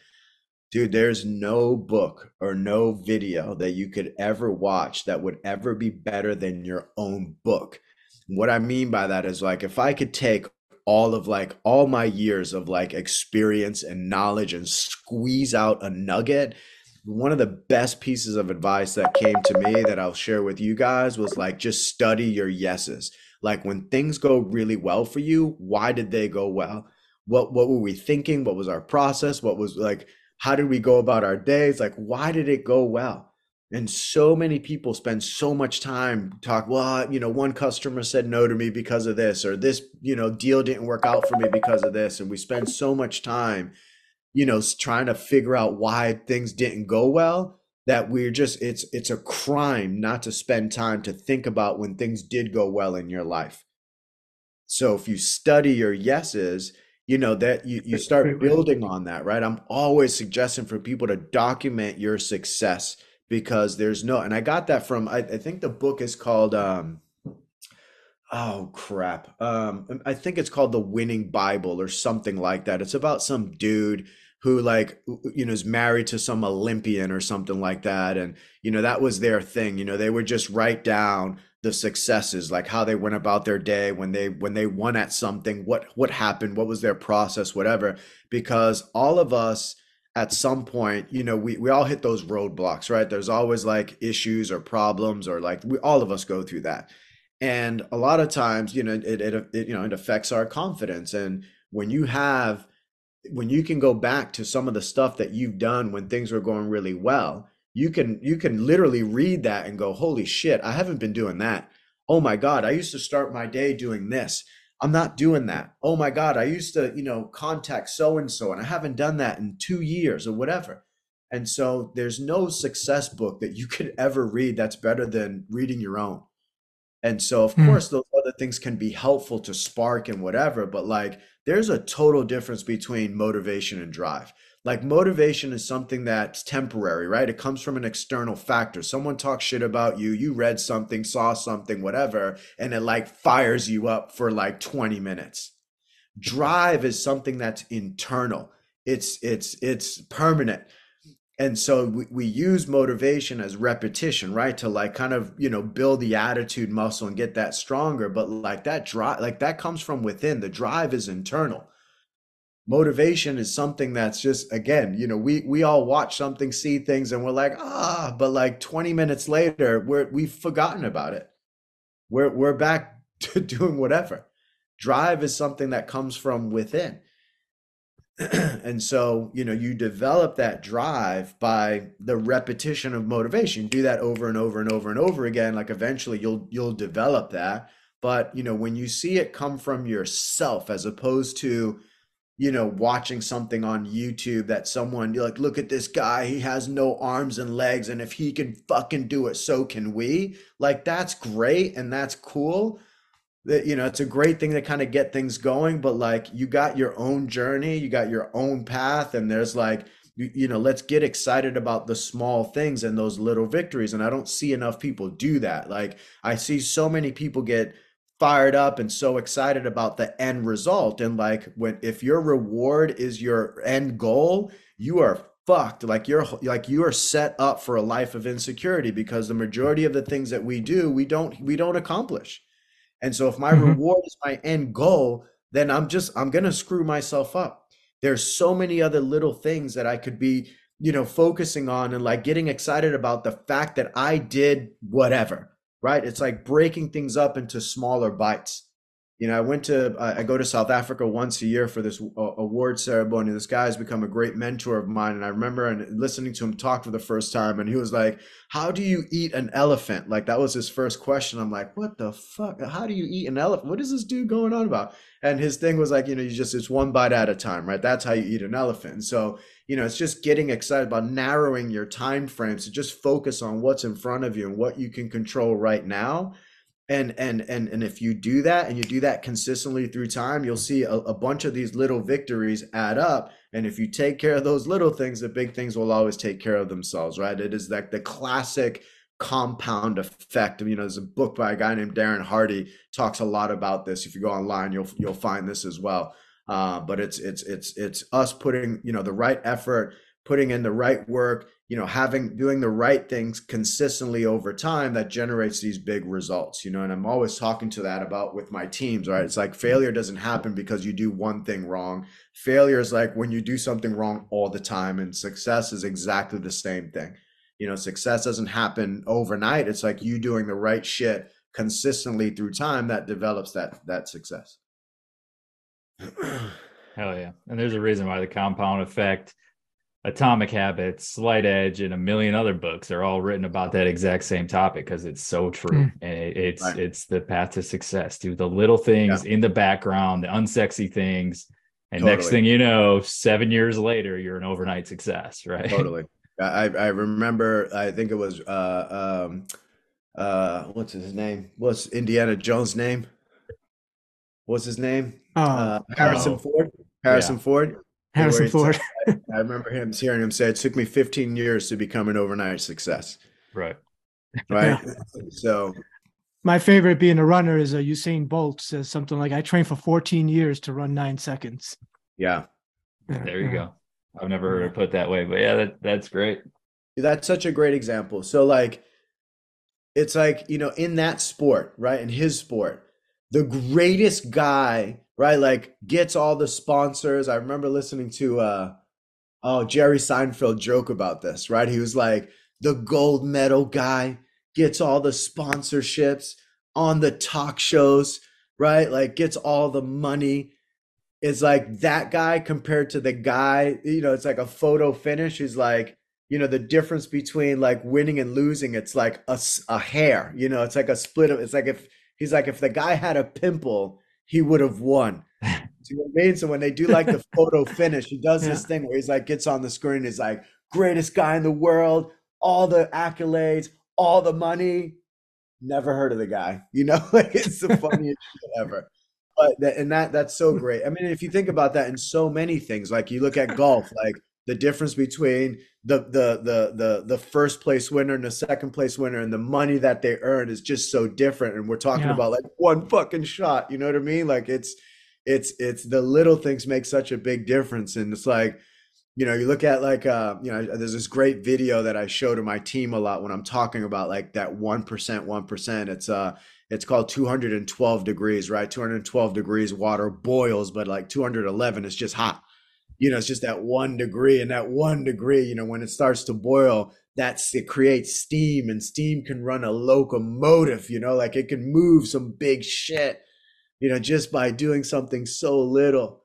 Dude, there's no book or no video that you could ever watch that would ever be better than your own book. What I mean by that is like if I could take all of like all my years of like experience and knowledge and squeeze out a nugget, one of the best pieces of advice that came to me that I'll share with you guys was like just study your yeses. Like when things go really well for you, why did they go well? What what were we thinking? What was our process? What was like how did we go about our days? Like, why did it go well? And so many people spend so much time talk, well, you know, one customer said no to me because of this, or this, you know, deal didn't work out for me because of this. And we spend so much time, you know, trying to figure out why things didn't go well that we're just it's it's a crime not to spend time to think about when things did go well in your life. So if you study your yeses, you know that you, you start building on that right? I'm always suggesting for people to document your success because there's no and i got that from i, I think the book is called um oh crap. Um i think it's called the winning bible or something like that. It's about some dude who like you know is married to some olympian or something like that. And you know that was their thing. You know they would just write down the successes like how they went about their day when they when they won at something what what happened what was their process whatever. Because all of us at some point you know we, we all hit those roadblocks right? There's always like issues or problems or like we all of us go through that. And a lot of times you know it, it, it you know it affects our confidence. And when you have when you can go back to some of the stuff that you've done when things were going really well you can you can literally read that and go, "Holy shit, I haven't been doing that." Oh my god, I used to start my day doing this. I'm not doing that. Oh my god, I used to, you know, contact so and so and I haven't done that in 2 years or whatever. And so there's no success book that you <laughs> could ever read that's better than reading your own. And so, of Hmm. course, those other things can be helpful to spark and whatever, but like there's a total difference between motivation and drive. Like motivation is something that's temporary, right? It comes from an external factor. Someone talks shit about you, you read something, saw something, whatever, and it like fires you up for like 20 minutes. Drive is something that's internal. It's it's it's permanent and so we, we use motivation as repetition right to like kind of you know build the attitude muscle and get that stronger but like that drive like that comes from within the drive is internal motivation is something that's just again you know we we all watch something see things and we're like ah but like 20 minutes later we're we've forgotten about it. We're we're back <laughs> to doing whatever. Drive is something that comes from within. <clears throat> And so you know you develop that drive by the repetition of motivation. Do that over and over and over and over again like eventually you'll you'll develop that. But you know when you see it come from yourself as opposed to you know watching something on youtube that someone you're like look at this guy he has no arms and legs and if he can fucking do it so can we. Like that's great and that's cool. That you know it's a great thing to kind of get things going but like you got your own journey you got your own path and there's like you, you know let's get excited about the small things and those little victories and i don't see enough people do that. Like i see so many people get fired up and so excited about the end result and like when if your reward is your end goal you are fucked like you're like you are set up for a life of insecurity because the majority of the things that we do we don't we don't accomplish and so if my Mhm. reward is my end goal, then I'm just I'm going to screw myself up. There's so many other little things that I could be, you know, focusing on and like getting excited about the fact that I did whatever, right? It's like breaking things up into smaller bites. You know, I went to I go to South Africa once a year for this award ceremony. This guy has become a great mentor of mine, and I remember and listening to him talk for the first time, and he was like, "How do you eat an elephant?" Like that was his first question. I'm like, "What the fuck? How do you eat an elephant? What is this dude going on about?" And his thing was like, you know, you just it's one bite at a time, right? That's how you eat an elephant. So, you know, it's just getting excited about narrowing your time frames to just focus on what's in front of you and what you can control right now. And and and and if you do that and you do that consistently through time you'll see a, a bunch of these little victories add up. And if you take care of those little things the big things will always take care of themselves right? It is like the classic compound effect you know there's a book by a guy named darren hardy talks a lot about this. If you go online you'll you'll find this as well uh, but it's it's it's it's us putting you know the right effort putting in the right work you know having doing the right things consistently over time that generates these big results you know and i'm always talking to that about with my teams right? It's like failure doesn't happen because you do one thing wrong. Failure is like when you do something wrong all the time and success is exactly the same thing. You know success doesn't happen overnight. It's like you doing the right shit consistently through time that develops that that success Hell yeah. And there's a reason why the compound effect, atomic habits, slight edge, and a million other books are all written about that exact same topic because it's so true. Mm. And it, it's Right. it's the path to success. Do the little things in the background, the unsexy things. And next thing you know, seven years later, you're an overnight success, right? totally I, I remember i think it was uh um uh what's his name what's indiana jones name what's his name Oh, uh harrison Oh. ford harrison ford Harrison Ford. said- i remember him hearing him say it took me 15 years to become an overnight success Right. right so My favorite being a runner is a Usain Bolt says something like, "I trained for 14 years to run nine seconds." yeah Yeah, There you go. I've never heard it put that way, but yeah, that, that's great. That's such a great example. So like it's like, you know, in that sport, right? In his sport, the greatest guy, right? Like gets all the sponsors. I remember listening to uh oh, Jerry Seinfeld joke about this, right? He was like the gold medal guy gets all the sponsorships on the talk shows, right? Like gets all the money. It's like that guy compared to the guy, you know, it's like a photo finish. He's like you know, the difference between like winning and losing, it's like a, a hair, you know, it's like a split of, it's like if he's like, if the guy had a pimple, he would have won. <laughs> you know what I mean? So when they do like the <laughs> photo finish, he does yeah. this thing where he's like, gets on the screen, he's like, greatest guy in the world, all the accolades, all the money. Never heard of the guy, you know, <laughs> like it's the funniest shit ever. But that, and that that's so great. I mean, if you think about that in so many things, like you look at golf, like the difference between the the the the the first place winner and the second place winner and the money that they earn is just so different. And we're talking yeah. about like one fucking shot you know what i mean? Like it's it's it's the little things make such a big difference. And it's like you know you look at like uh you know there's this great video that i show to my team a lot when i'm talking about like that 1% 1% it's uh it's called 212 degrees right? 212 degrees water boils but like 211 is just hot you know, it's just that one degree and that one degree, you know, when it starts to boil, that's it creates steam and steam can run a locomotive, you know, like it can move some big shit, you know, just by doing something so little.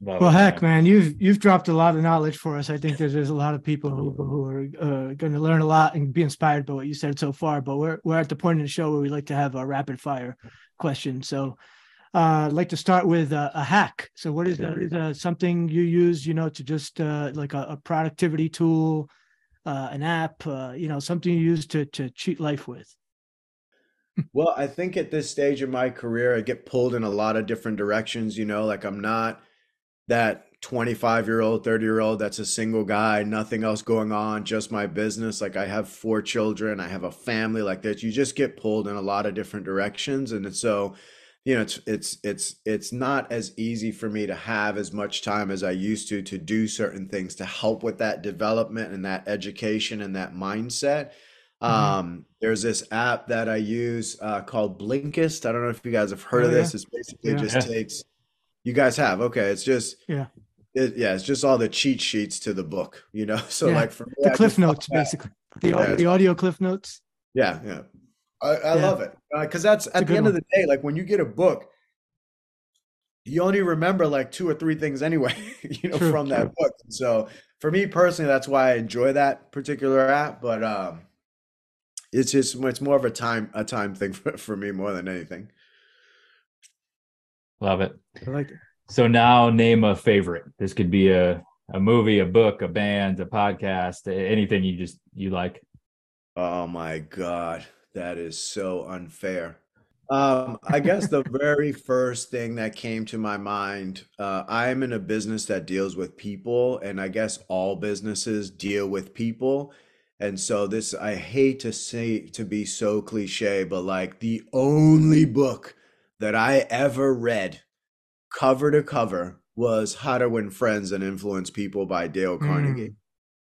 well, Heck, man, you've you've dropped a lot of knowledge for us. I think there's there's a lot of people who who are uh, going to learn a lot and be inspired by what you said so far. But we're we're at the point in the show where we like to have a rapid fire question. So, uh, I'd like to start with a, a hack. So, what is, that? Is uh, something you use, you know, to just uh, like a, a productivity tool, uh, an app, uh, you know, something you use to to cheat life with? <laughs> well, I think at this stage of my career, I get pulled in a lot of different directions. You know, like I'm not that 25 year old, 30 year old that's a single guy, nothing else going on, just my business. Like I have four children, I have a family like that. You just get pulled in a lot of different directions. And so you know it's it's it's it's not as easy for me to have as much time as I used to to do certain things to help with that development and that education and that mindset. Mm-hmm. Um, there's this app that I use uh, called Blinkist. I don't know if you guys have heard oh, of this. Yeah. It's basically yeah. just yeah. takes. You guys have okay. It's just yeah. It, yeah, it's just all the cheat sheets to the book, you know. <laughs> So like for me, the cliff notes, <laughs> basically the audio, the audio cliff notes. Yeah, yeah. I, I yeah. love it because uh, that's at the end one. of the day, like when you get a book, you only remember like two or three things anyway, <laughs> you know, true, from true. that book. So for me personally, that's why I enjoy that particular app. But um, it's just it's more of a time a time thing <laughs> for, for me more than anything. Love it. I like it. So now name a favorite. This could be a a movie, a book, a band, a podcast, anything you just you like. Oh my god. That is so unfair. Um, I guess the <laughs> very first thing that came to my mind, uh, I'm in a business that deals with people, and I guess all businesses deal with people. And so this, I hate to say to be so cliche, but like the only book that I ever read cover to cover was How to Win Friends and Influence People by Dale Carnegie. Mm.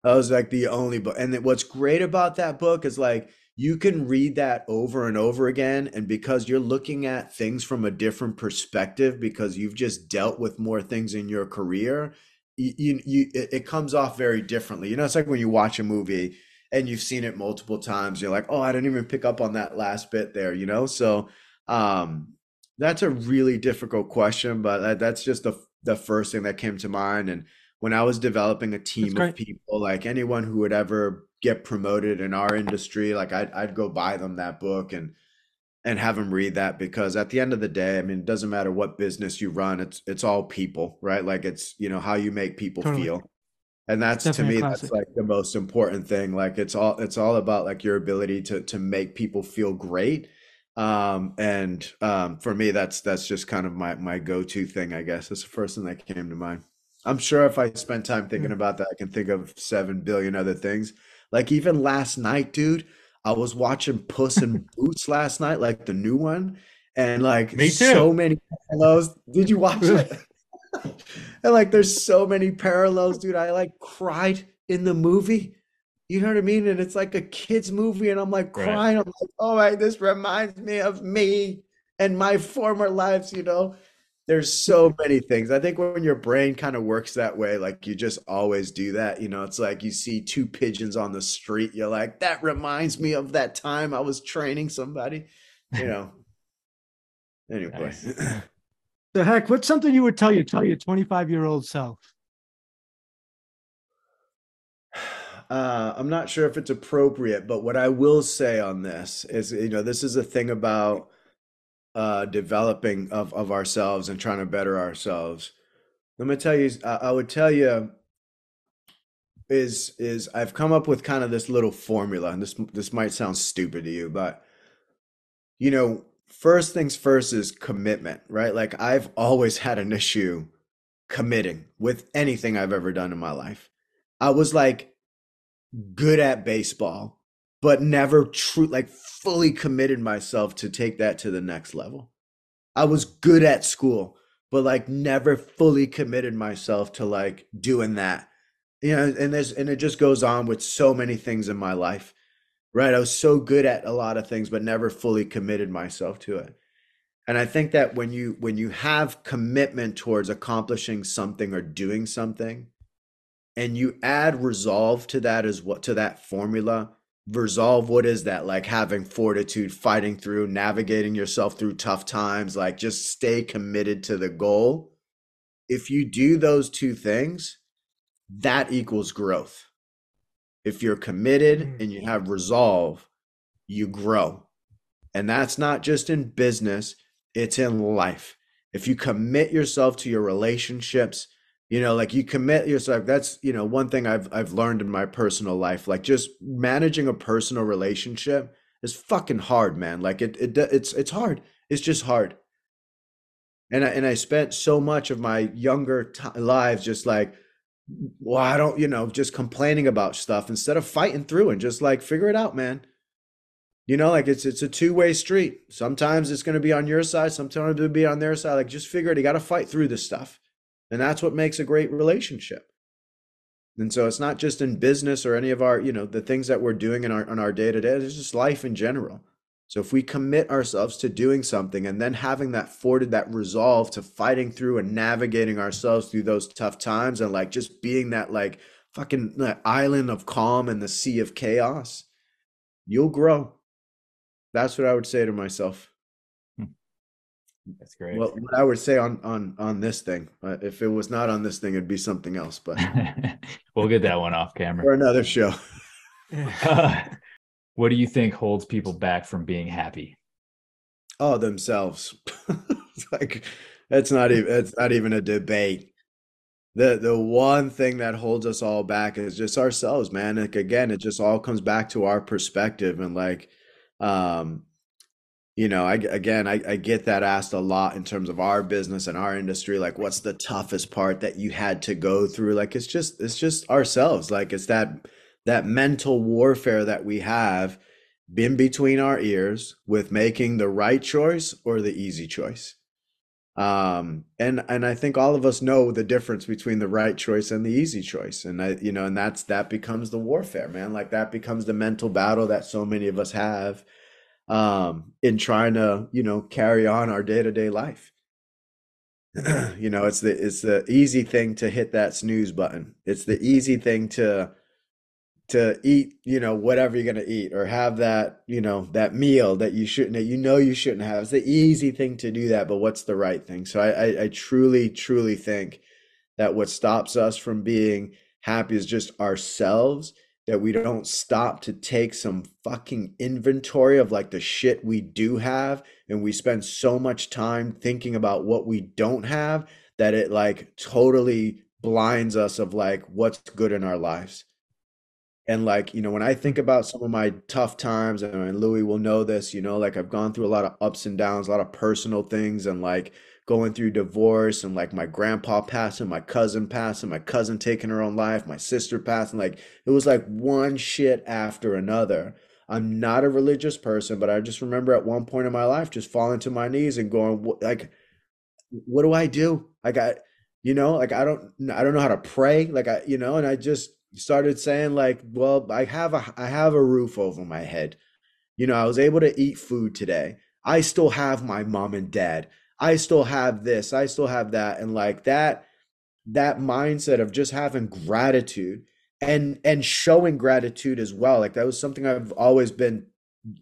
That was like the only book. And what's great about that book is like you can read that over and over again and because you're looking at things from a different perspective because you've just dealt with more things in your career you, you, it comes off very differently. You know it's like when you watch a movie and you've seen it multiple times you're like oh i didn't even pick up on that last bit there you know? So um that's a really difficult question but that, that's just the the first thing that came to mind and when i was developing a team of people like anyone who would ever get promoted in our industry, like I'd, I'd go buy them that book and and have them read that because at the end of the day, I mean, it doesn't matter what business you run, it's it's all people, right? Like it's you know how you make people totally. feel, and that's to me that's like the most important thing. Like it's all it's all about like your ability to to make people feel great um and um for me that's that's just kind of my my go-to thing i guess it's the first thing that came to mind i'm sure if i spend time thinking mm. about that i can think of seven billion other things like even last night, dude, I was watching Puss in <laughs> Boots last night, like the new one, and like Me too. so many parallels. Did you watch it? <laughs> <laughs> and like there's so many parallels, dude. I like cried in the movie. You know what I mean? And it's like a kid's movie, and I'm like crying. Right. I'm like, all right, this reminds me of me and my former lives, you know there's so many things. I think when your brain kind of works that way, like you just always do that. You know, it's like you see two pigeons on the street, you're like, that reminds me of that time I was training somebody. You <laughs> know. anyway. the <clears throat> Heck, what's something you would tell you tell your 25 year old self? uh, I'm not sure if it's appropriate, but what I will say on this is, you know, this is a thing about uh, developing of of ourselves and trying to better ourselves. Let me tell you, I, I would tell you is is I've come up with kind of this little formula, and this this might sound stupid to you, but you know, first things first is commitment, right? Like I've always had an issue committing with anything I've ever done in my life. I was like good at baseball, but never true like fully committed myself to take that to the next level. I was good at school, but like never fully committed myself to like doing that. You know, and there's and it just goes on with so many things in my life. Right? I was so good at a lot of things but never fully committed myself to it. And I think that when you when you have commitment towards accomplishing something or doing something and you add resolve to that as what to that formula, resolve what is that like having fortitude, fighting through, navigating yourself through tough times, like just stay committed to the goal. If you do those two things, that equals growth. If you're committed mm. and you have resolve, you grow. And that's not just in business, it's in life. If you commit yourself to your relationships, you know, like you commit yourself. That's, you know, one thing I've I've learned in my personal life. Like just managing a personal relationship is fucking hard, man. Like it, it it's it's hard. It's just hard. And I and I spent so much of my younger t- lives just like well, I don't, you know, just complaining about stuff instead of fighting through and just like figure it out, man. You know, like it's it's a two way street. Sometimes it's going to be on your side, sometimes it'll be on their side. Like just figure it. Out you got to fight through this stuff, and that's what makes a great relationship. And so it's not just in business or any of our, you know, the things that we're doing in our on our day to day. It's just life in general. So if we commit ourselves to doing something and then having that forwarded that resolve to fighting through and navigating ourselves through those tough times and like just being that like fucking that island of calm in the sea of chaos, you'll grow. That's what I would say to myself. That's great. Well, what I would say on on on this thing, uh, if it was not on this thing, it'd be something else. But <laughs> we'll get that one off camera for another show. <laughs> What do you think holds people back from being happy? Oh, themselves. <laughs> like that's not even it's not even a debate. The the one thing that holds us all back is just ourselves, man. Like again, it just all comes back to our perspective and like um you know, I again, I, I get that asked a lot in terms of our business and our industry. Like, what's the toughest part that you had to go through? Like, it's just, it's just ourselves. Like, it's that that mental warfare that we have been between our ears with making the right choice or the easy choice um and and i think all of us know the difference between the right choice and the easy choice and i you know and that's that becomes the warfare man like that becomes the mental battle that so many of us have um in trying to you know carry on our day-to-day life <clears throat> you know it's the it's the easy thing to hit that snooze button it's the easy thing to to eat, you know, whatever you're going to eat or have that, you know, that meal that you shouldn't, that you know you shouldn't have. It's the easy thing to do that, but what's the right thing? So I, I, I truly, truly think that what stops us from being happy is just ourselves, that we don't stop to take some fucking inventory of like the shit we do have. And we spend so much time thinking about what we don't have that it like totally blinds us of like what's good in our lives and like, you know, when I think about some of my tough times, and Luis will know this, you know, like I've gone through a lot of ups and downs, a lot of personal things, and like going through divorce, and like my grandpa passing, my cousin passing, my cousin taking her own life, my sister passing. Like it was like one shit after another. I'm not a religious person, but I just remember at one point in my life just falling to my knees and going, like, what do I do? Like I, you know, like I don't, I don't know how to pray. Like I, you know, and I just started saying like, well, I have a I have a roof over my head. You know, I was able to eat food today. I still have my mom and dad. I still have this. I still have that and like that that mindset of just having gratitude and and showing gratitude as well. Like that was something I've always been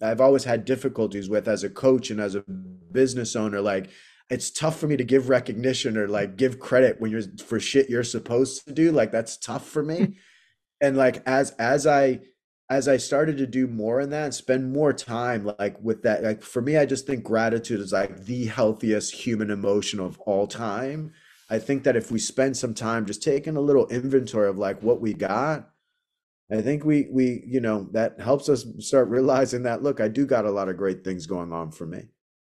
I've always had difficulties with as a coach and as a business owner like it's tough for me to give recognition or like give credit when you're for shit you're supposed to do like that's tough for me <laughs> and like as as I as I started to do more in that and spend more time like with that, like for me, I just think gratitude is like the healthiest human emotion of all time. I think that if we spend some time just taking a little inventory of like what we got, I think we we you know that helps us start realizing that look, I do got a lot of great things going on for me.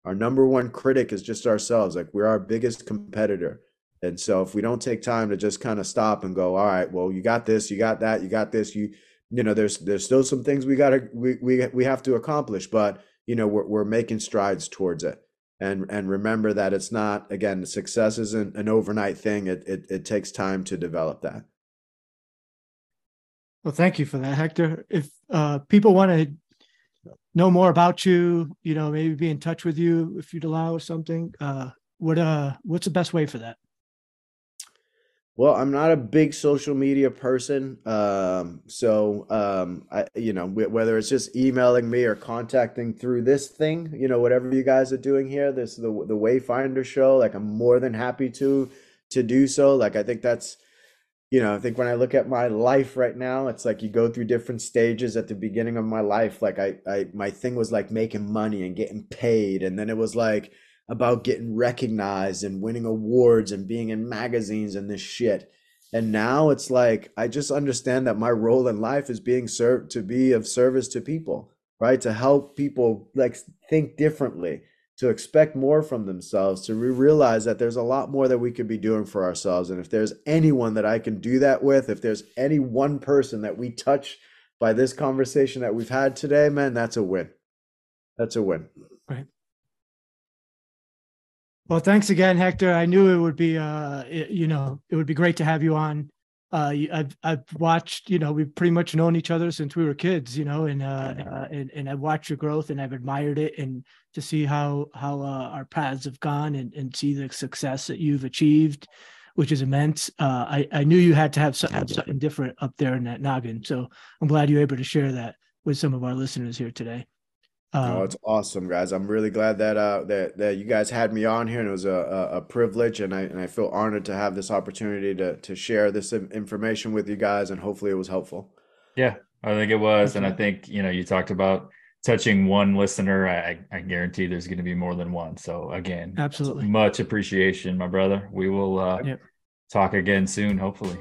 Our number one critic is just ourselves. Like we're our biggest competitor. And so if we don't take time to just kind of stop and go, all right, well, you got this, you got that, you got this, you you know, there's there's still some things we gotta we we we have to accomplish, but you know, we're we're making strides towards it. And and remember that it's not again, success isn't an overnight thing. It it it takes time to develop that. Well, thank you for that, Hector. If uh, people want to know more about you, you know, maybe be in touch with you if you'd allow something, uh, what uh, what's the best way for that? Well, I'm not a big social media person, um, so um, I, you know, whether it's just emailing me or contacting through this thing, you know, whatever you guys are doing here, this the the Wayfinder show, like I'm more than happy to to do so. Like I think that's, you know, I think when I look at my life right now, it's like you go through different stages. At the beginning of my life, like I, I my thing was like making money and getting paid, and then it was like about getting recognized and winning awards and being in magazines and this shit. And now it's like I just understand that my role in life is being served to be of service to people, right? To help people like think differently, to expect more from themselves, to realize that there's a lot more that we could be doing for ourselves. And if there's anyone that I can do that with, if there's any one person that we touch by this conversation that we've had today, man, that's a win. That's a win. Right. Well, thanks again, Hector. I knew it would be, uh, it, you know, it would be great to have you on. Uh, I've I've watched, you know, we've pretty much known each other since we were kids, you know, and uh, uh and and I've watched your growth and I've admired it, and to see how how uh, our paths have gone and and see the success that you've achieved, which is immense. Uh, I I knew you had to have something, have something different up there in that noggin, so I'm glad you're able to share that with some of our listeners here today. Um, oh, it's awesome, guys! I'm really glad that uh that that you guys had me on here, and it was a, a, a privilege, and I and I feel honored to have this opportunity to to share this information with you guys, and hopefully it was helpful. Yeah, I think it was, and I think you know you talked about touching one listener. I I guarantee there's going to be more than one. So again, absolutely much appreciation, my brother. We will uh, yep. talk again soon, hopefully.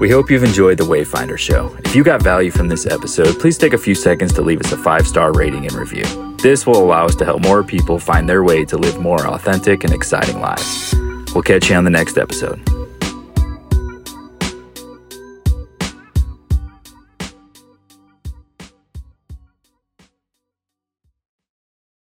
We hope you've enjoyed the Wayfinder Show. If you got value from this episode, please take a few seconds to leave us a five star rating and review. This will allow us to help more people find their way to live more authentic and exciting lives. We'll catch you on the next episode.